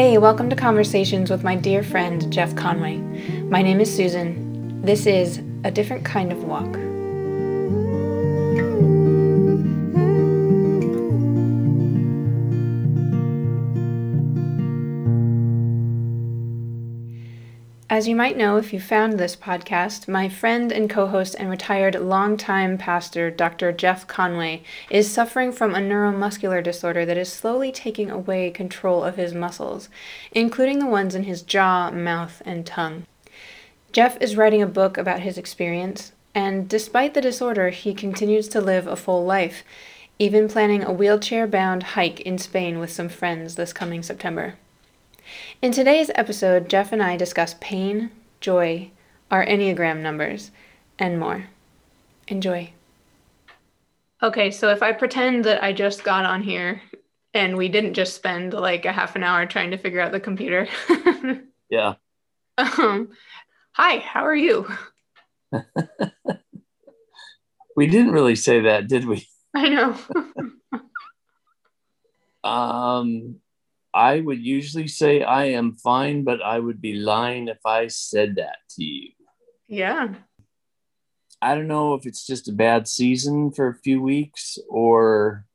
Hey, welcome to Conversations with my dear friend Jeff Conway. My name is Susan. This is A Different Kind of Walk. As you might know if you found this podcast, my friend and co host and retired longtime pastor, Dr. Jeff Conway, is suffering from a neuromuscular disorder that is slowly taking away control of his muscles, including the ones in his jaw, mouth, and tongue. Jeff is writing a book about his experience, and despite the disorder, he continues to live a full life, even planning a wheelchair bound hike in Spain with some friends this coming September. In today's episode, Jeff and I discuss pain, joy, our Enneagram numbers, and more. Enjoy. Okay, so if I pretend that I just got on here and we didn't just spend like a half an hour trying to figure out the computer. yeah. Um, hi, how are you? we didn't really say that, did we? I know. um, I would usually say I am fine, but I would be lying if I said that to you. Yeah. I don't know if it's just a bad season for a few weeks or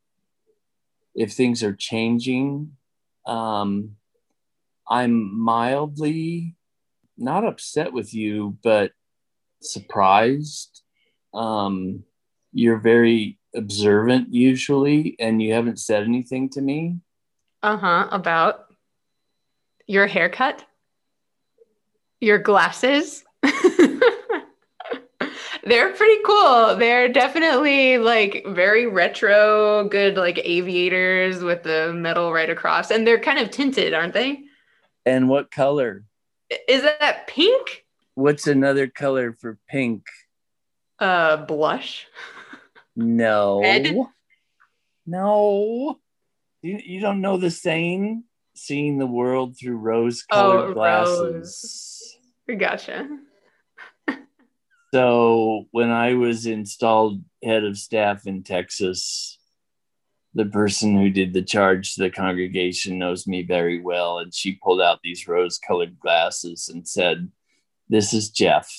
if things are changing. Um, I'm mildly not upset with you, but surprised. Um, you're very observant usually, and you haven't said anything to me. Uh huh. About your haircut, your glasses. They're pretty cool. They're definitely like very retro, good like aviators with the metal right across. And they're kind of tinted, aren't they? And what color? Is that pink? What's another color for pink? Uh, blush. No. Red? No. You, you don't know the saying, seeing the world through rose colored Oh, glasses. Gotcha. So when I was installed head of staff in Texas, the person who did the charge to the congregation knows me very well. And she pulled out these rose colored glasses and said, This is Jeff.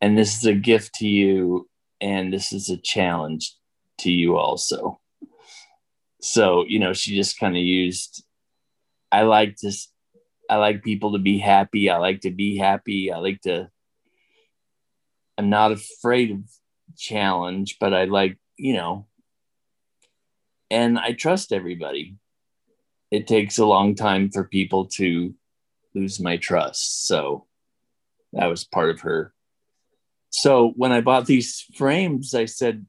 And this is a gift to you. And this is a challenge to you also. So, you know, she just kind of used, I like to, I like people to be happy. I like to be happy. I like to, I'm not afraid of challenge, but I like, you know, and I trust everybody. It takes a long time for people to lose my trust. So that was part of her. So when I bought these frames, I said,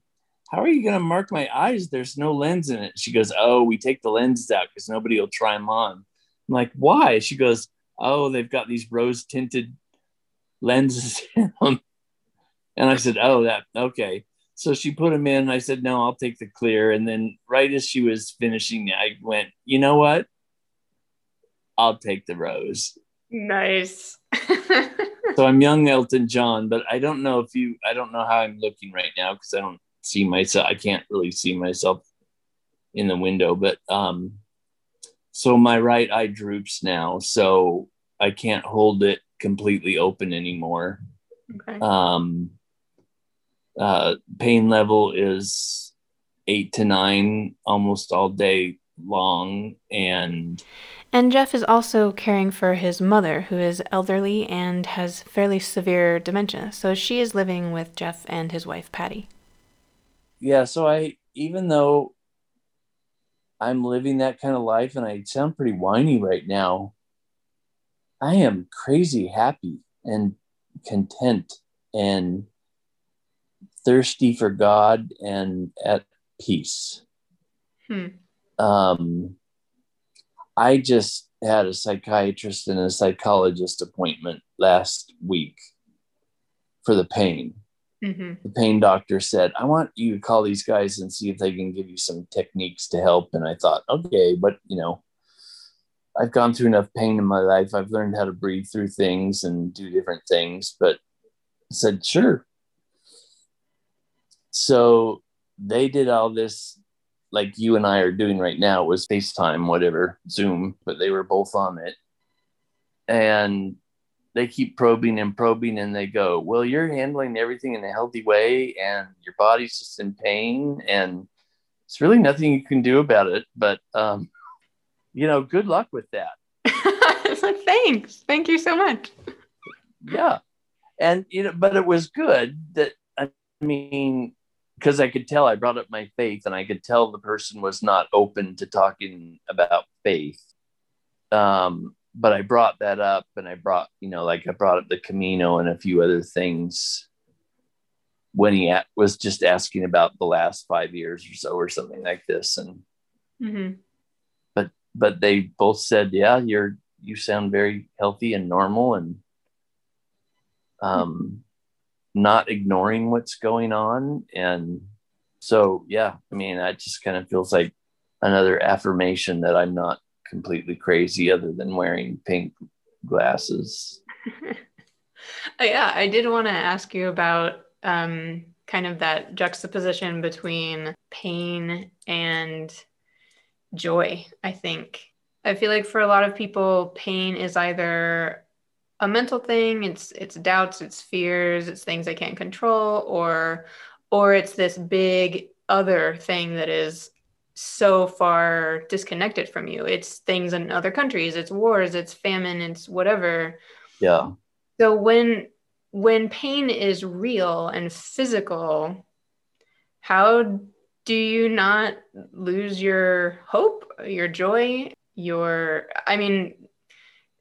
How are you going to mark my eyes? There's no lens in it. She goes, Oh, we take the lenses out because nobody will try them on. I'm like, Why? She goes, Oh, they've got these rose tinted lenses in them. And I said, Oh, that okay. So she put them in. I said, No, I'll take the clear. And then right as she was finishing, I went, You know what? I'll take the rose. Nice. So I'm young Elton John, but I don't know if you, I don't know how I'm looking right now because I don't see myself. I can't really see myself in the window, but um, so my right eye droops now. So I can't hold it completely open anymore. okay. um, uh, pain level is eight to nine almost all day long and And Jeff is also caring for his mother, who is elderly and has fairly severe dementia. So she is living with Jeff and his wife, Patty. Yeah so i even though i'm living that kind of life and i sound pretty whiny right now i am crazy happy and content and thirsty for god and at peace Hmm. um, I just had a psychiatrist and a psychologist appointment last week for the pain. Mm-hmm. The pain doctor said, I want you to call these guys and see if they can give you some techniques to help. And I thought, okay, but you know, I've gone through enough pain in my life. I've learned how to breathe through things and do different things, but I said, sure. So they did all this like you and I are doing right now was FaceTime, whatever, Zoom, but they were both on it. And they keep probing and probing and they go, Well, you're handling everything in a healthy way and your body's just in pain and it's really nothing you can do about it. But um, you know, good luck with that. Thanks. Thank you so much. Yeah. And you know, but it was good that I mean, because I could tell I brought up my faith and I could tell the person was not open to talking about faith. Um, but I brought that up and I brought, you know, like I brought up the Camino and a few other things when he was just asking about the last five years or so or something like this. And, mm-hmm. but, but they both said, yeah, you're, you sound very healthy and normal and, um, not ignoring what's going on. And so, yeah, I mean, that just kind of feels like another affirmation that I'm not completely crazy other than wearing pink glasses. yeah, I did want to ask you about um, kind of that juxtaposition between pain and joy, I think. I feel like for a lot of people, pain is either a mental thing, it's it's doubts, it's fears, it's things I can't control, or or it's this big other thing that is so far disconnected from you. It's things in other countries, it's wars, it's famine, it's whatever. Yeah. So when when pain is real and physical, how do you not lose your hope, your joy, your I mean,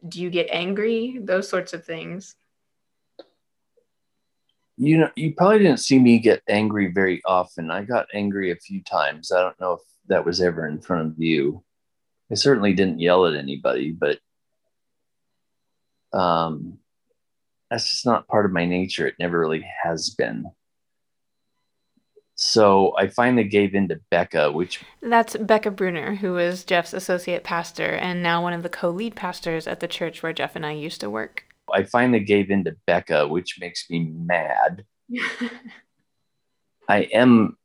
do you get angry? Those sorts of things. You know, you probably didn't see me get angry very often. I got angry a few times. I don't know if that was ever in front of you. I certainly didn't yell at anybody, but um, that's just not part of my nature. It never really has been. So I finally gave in to Becca, which. That's Becca Bruner, who was Jeff's associate pastor and now one of the co lead pastors at the church where Jeff and I used to work. I finally gave in to Becca, which makes me mad. I am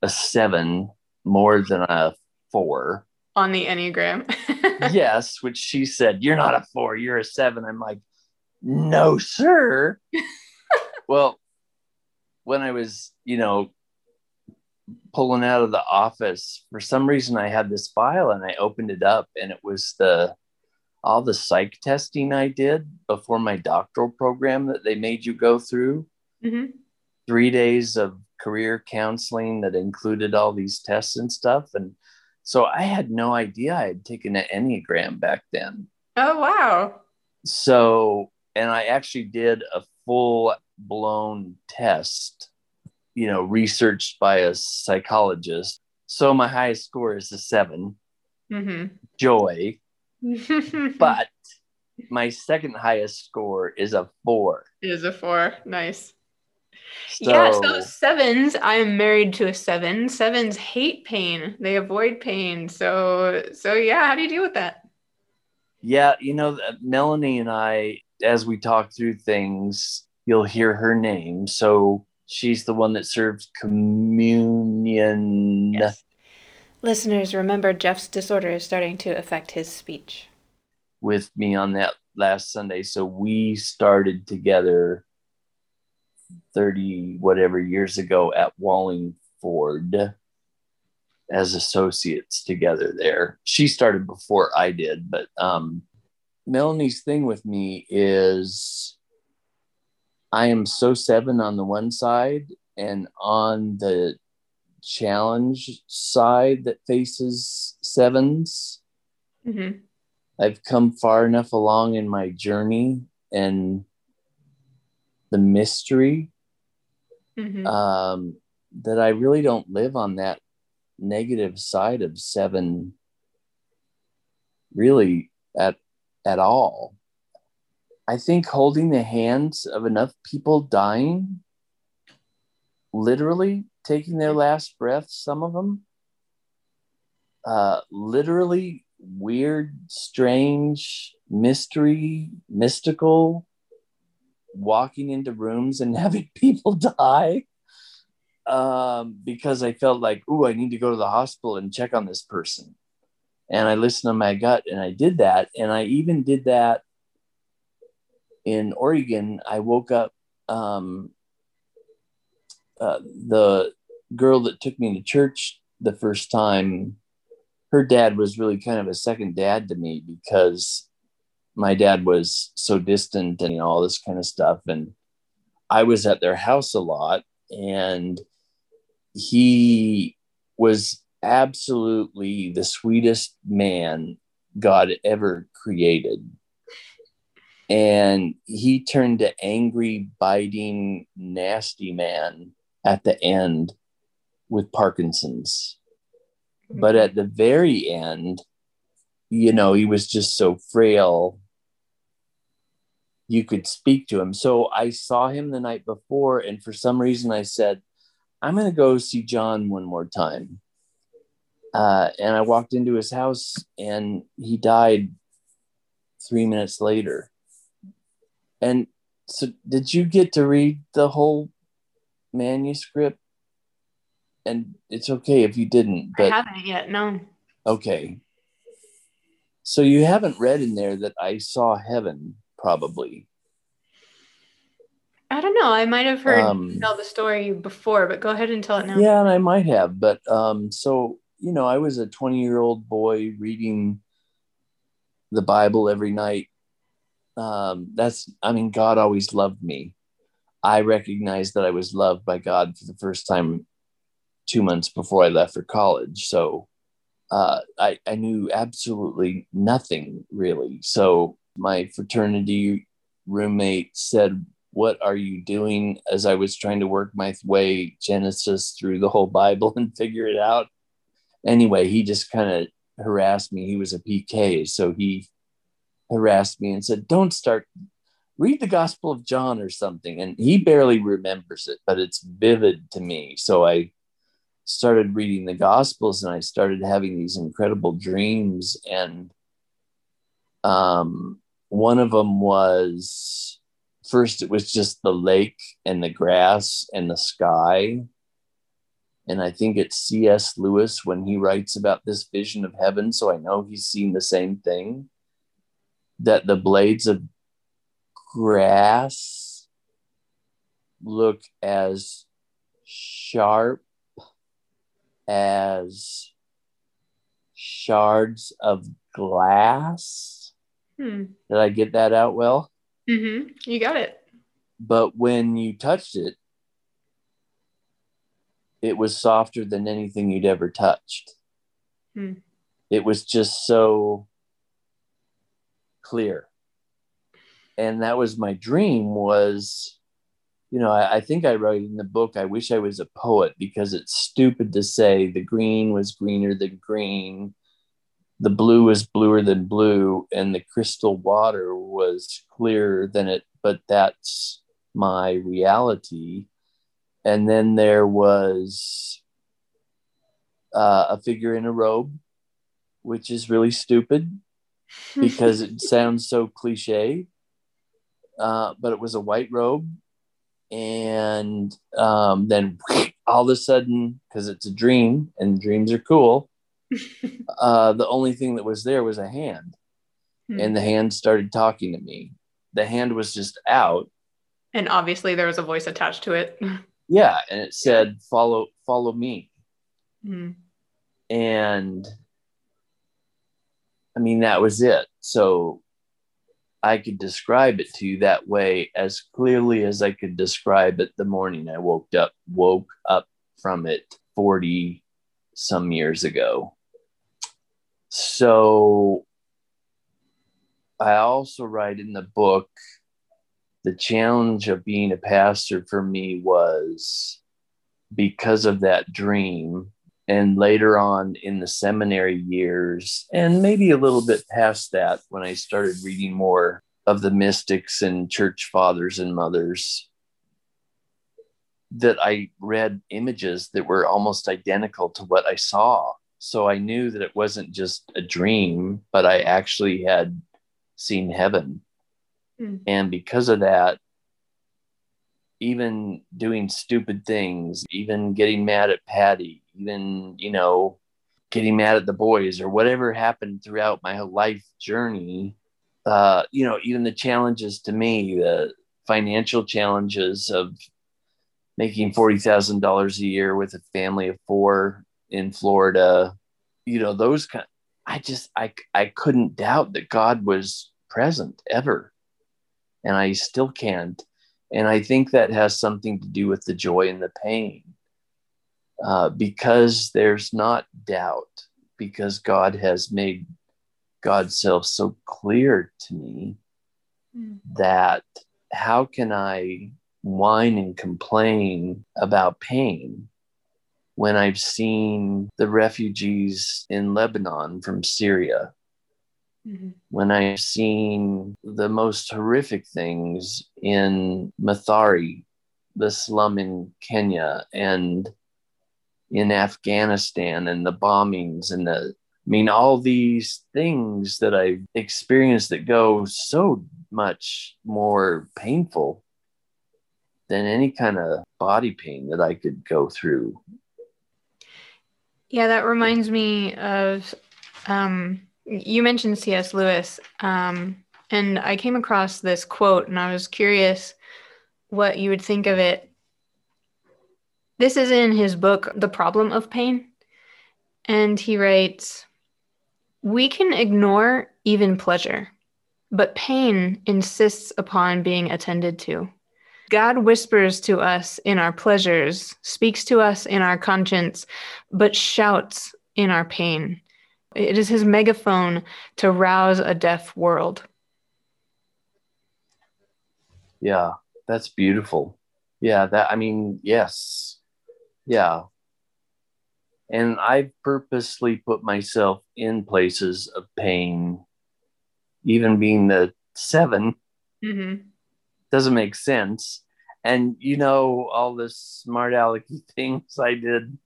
a seven more than a four on the Enneagram. yes, which she said, You're not a four, you're a seven. I'm like, No, sir. well, when I was, you know, pulling out of the office, for some reason I had this file and I opened it up and it was the all the psych testing I did before my doctoral program that they made you go through. Mm-hmm. Three days of career counseling that included all these tests and stuff. And so I had no idea I had taken an Enneagram back then. Oh, wow. So, and I actually did a full blown test, you know, researched by a psychologist. So my highest score is a 7 mm-hmm. joy. but my second highest score is a four. Is a four. Nice. So, yeah, so sevens, I'm married to a seven. Sevens hate pain. They avoid pain. So so yeah, how do you deal with that? Yeah, you know, uh, Melanie and I as we talk through things, you'll hear her name. So she's the one that serves communion. Yes. Listeners, remember Jeff's disorder is starting to affect his speech. With me on that last Sunday. So we started together 30 whatever years ago at Wallingford as associates together there. She started before I did, but um, Melanie's thing with me is I am so seven on the one side and on the challenge side that faces 7s i mm-hmm. I've come far enough along in my journey and the mystery mm-hmm. um, that I really don't live on that negative side of seven really at at all. I think holding the hands of enough people dying, literally taking their last breath, some of them, uh, literally weird, strange, mystery, mystical, walking into rooms and having people die um, because I felt like, oh, I need to go to the hospital and check on this person. And I listened to my gut and I did that. And I even did that in Oregon. I woke up, um, uh, the girl that took me to church the first time, her dad was really kind of a second dad to me because my dad was so distant and all this kind of stuff. And I was at their house a lot. And he was absolutely the sweetest man God ever created. And he turned to angry, biting, nasty man at the end with Parkinson's. Mm-hmm. But at the very end, you know, he was just so frail. You could speak to him. So I saw him the night before, and for some reason I said, I'm going to go see John one more time. Uh, and I walked into his house and he died three minutes later. And so, did you get to read the whole manuscript? And it's okay if you didn't, but I haven't yet. No. Okay. So you haven't read in there that I saw heaven, probably. I don't know. I might have heard um, tell the story before, but go ahead and tell it now. Yeah, and I might have. But um, so you know, I was a 20 year old boy reading the Bible every night. Um, that's, I mean, God always loved me. I recognized that I was loved by God for the first time two months before I left for college. So uh, I, I knew absolutely nothing really. So my fraternity roommate said, what are you doing as I was trying to work my way Genesis through the whole Bible and figure it out. Anyway, he just kind of harassed me. He was a PK, so he harassed me and said, Don't start, read the Gospel of John or something. And he barely remembers it, but it's vivid to me. So I started reading the Gospels and I started having these incredible dreams. And um, one of them was first it was just the lake and the grass and the sky. And I think it's C.S. Lewis when he writes about this vision of heaven. So I know he's seen the same thing that the blades of grass look as sharp as shards of glass. Hmm. Did I get that out well? Mm-hmm. You got it. But when you touched it, it was softer than anything you'd ever touched. Hmm. It was just so clear. And that was my dream was, you know, I, I think I wrote in the book, I wish I was a poet because it's stupid to say the green was greener than green the blue was bluer than blue and the crystal water was clearer than it but that's my reality. And then there was uh, a figure in a robe which is really stupid because it sounds so cliche uh, but it was a white robe. And um, then all of a sudden because it's a dream and dreams are cool uh, the only thing that was there was a hand, hmm. and the hand started talking to me. The hand was just out, and obviously there was a voice attached to it. Yeah, and it said, "Follow, follow me." Hmm. And I mean, that was it. So I could describe it to you that way as clearly as I could describe it the morning I woke up woke up from it 40 some years ago. So I also write in the book the challenge of being a pastor for me was because of that dream. And later on in the seminary years, and maybe a little bit past that, when I started reading more of the mystics and church fathers and mothers, that I read images that were almost identical to what I saw so I knew that it wasn't just a dream, but I actually had seen heaven. Mm. And because of that, even doing stupid things, even getting mad at Patty, even, you know, getting mad at the boys or whatever happened throughout my life journey. Uh, you know, even the challenges to me, the financial challenges of making $40,000 a year with a family of four in Florida, you know, those kind I just I I couldn't doubt that God was present ever. And I still can't. And I think that has something to do with the joy and the pain. Uh, because there's not doubt, because God has made God's self so clear to me mm. that how can I whine and complain about pain when I've seen the refugees in Lebanon from Syria, mm-hmm. when I've seen the most horrific things in Mathare, the slum in Kenya, and in Afghanistan, and the bombings, and the I mean, all these things that I've experienced that go so much more painful than any kind of body pain that I could go through yeah, that reminds me of um, you mentioned C.S. Lewis, um, and I came across this quote, and I was curious what you would think of it. This is in his book, The Problem of Pain, and he writes, "We can ignore even pleasure, but pain insists upon being attended to." God whispers to us in our pleasures, speaks to us in our conscience, but shouts in our pain. It is his megaphone to rouse a deaf world. Yeah, that's beautiful. Yeah, that, I mean, yes. Yeah. And I purposely put myself in places of pain, even being the 7 mm-hmm doesn't make sense. And you know all the smart alecky things I did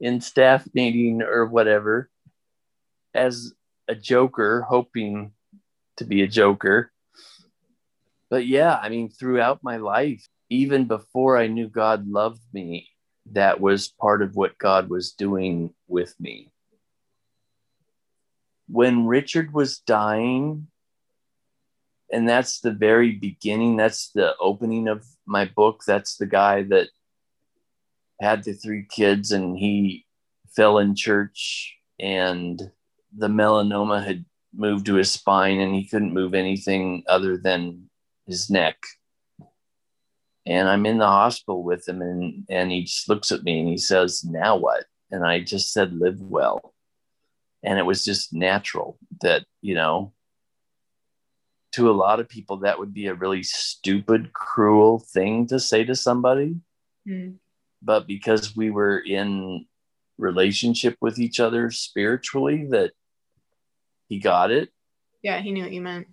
in staff meeting or whatever as a joker, hoping to be a joker. But yeah, I mean, throughout my life, even before I knew God loved me, that was part of what God was doing with me. When Richard was dying, and that's the very beginning. That's the opening of my book. That's the guy that had the three kids and he fell in church and the melanoma had moved to his spine and he couldn't move anything other than his neck. And i'm in the hospital with him and and he just looks at me and he says now what? And i just said live well. And it was just natural that you know to a lot of people that would be a really stupid cruel thing to say to somebody. Mm. but because we were in relationship with each other spiritually that he got it. Yeah he knew what you meant.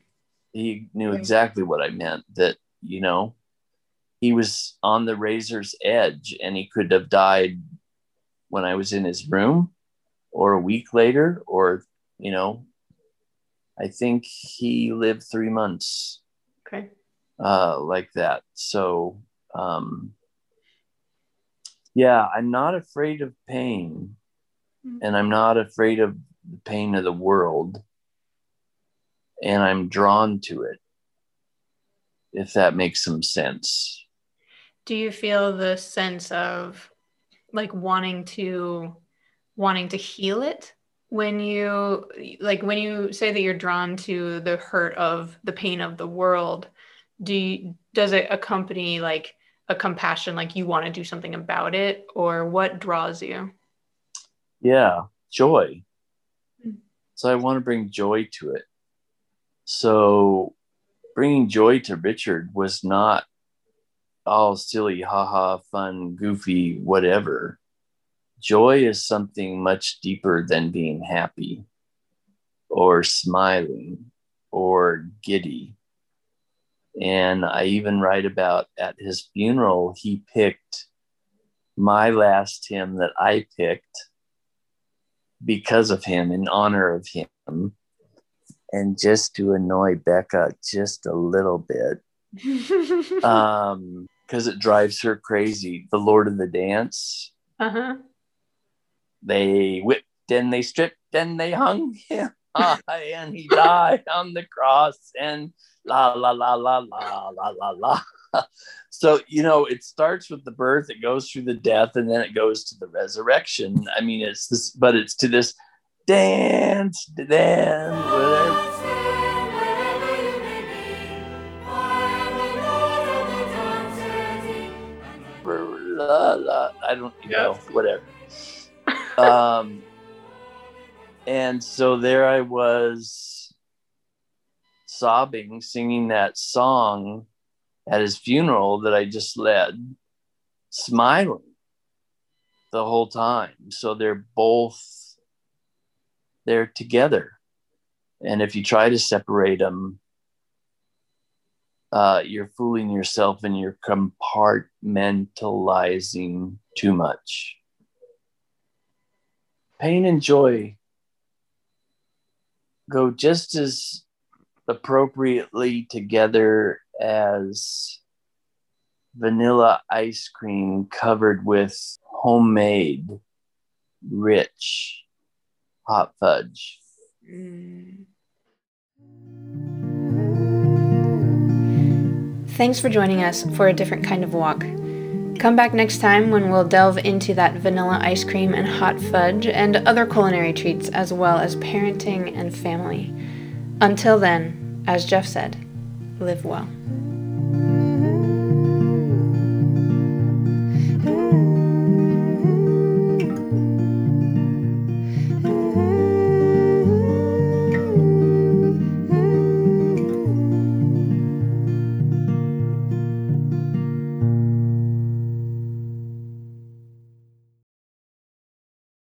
He knew exactly what i meant that you know he was on the razor's edge and he could have died when i was in his room or a week later or you know I think he lived three months. Okay. Uh, like that. So, um, yeah, I'm not afraid of pain, mm-hmm. and I'm not afraid of the pain of the world, and I'm drawn to it. If that makes some sense. Do you feel the sense of like wanting to wanting to heal it when you like when you say that you're drawn to the hurt of the pain of the world do you, does it accompany like a compassion like you want to do something about it or what draws you? Yeah joy. Hmm. so i want to bring joy to it. So bringing joy to richard was not all silly haha fun goofy whatever joy is something much deeper than being happy or smiling or giddy. And I even write about at his funeral, he picked my last hymn that I picked because of him, in honor of him. And just to annoy Becca just a little bit, um, because it drives her crazy. The Lord of the Dance. Uh huh. They whipped and they stripped and they hung him high and he died on the cross and la la la la la la la la. So you know, it starts with the birth, it goes through the death, and then it goes to the resurrection. I mean, it's this, but it's to this dance, dance, whatever. La, la, I don't you know whatever. Um, and so there I was sobbing, singing that song at his funeral that I just led, smiling the whole time. So they're both they're together. And if you try to separate them, uh, you're fooling yourself and you're compartmentalizing too much. Pain and joy go just as appropriately together as vanilla ice cream covered with homemade rich hot fudge. Mm. Thanks for joining us for a different kind of walk. Come back next time when we'll delve into that vanilla ice cream and hot fudge and other culinary treats, as well as parenting and family. Until then, as Jeff said, live well.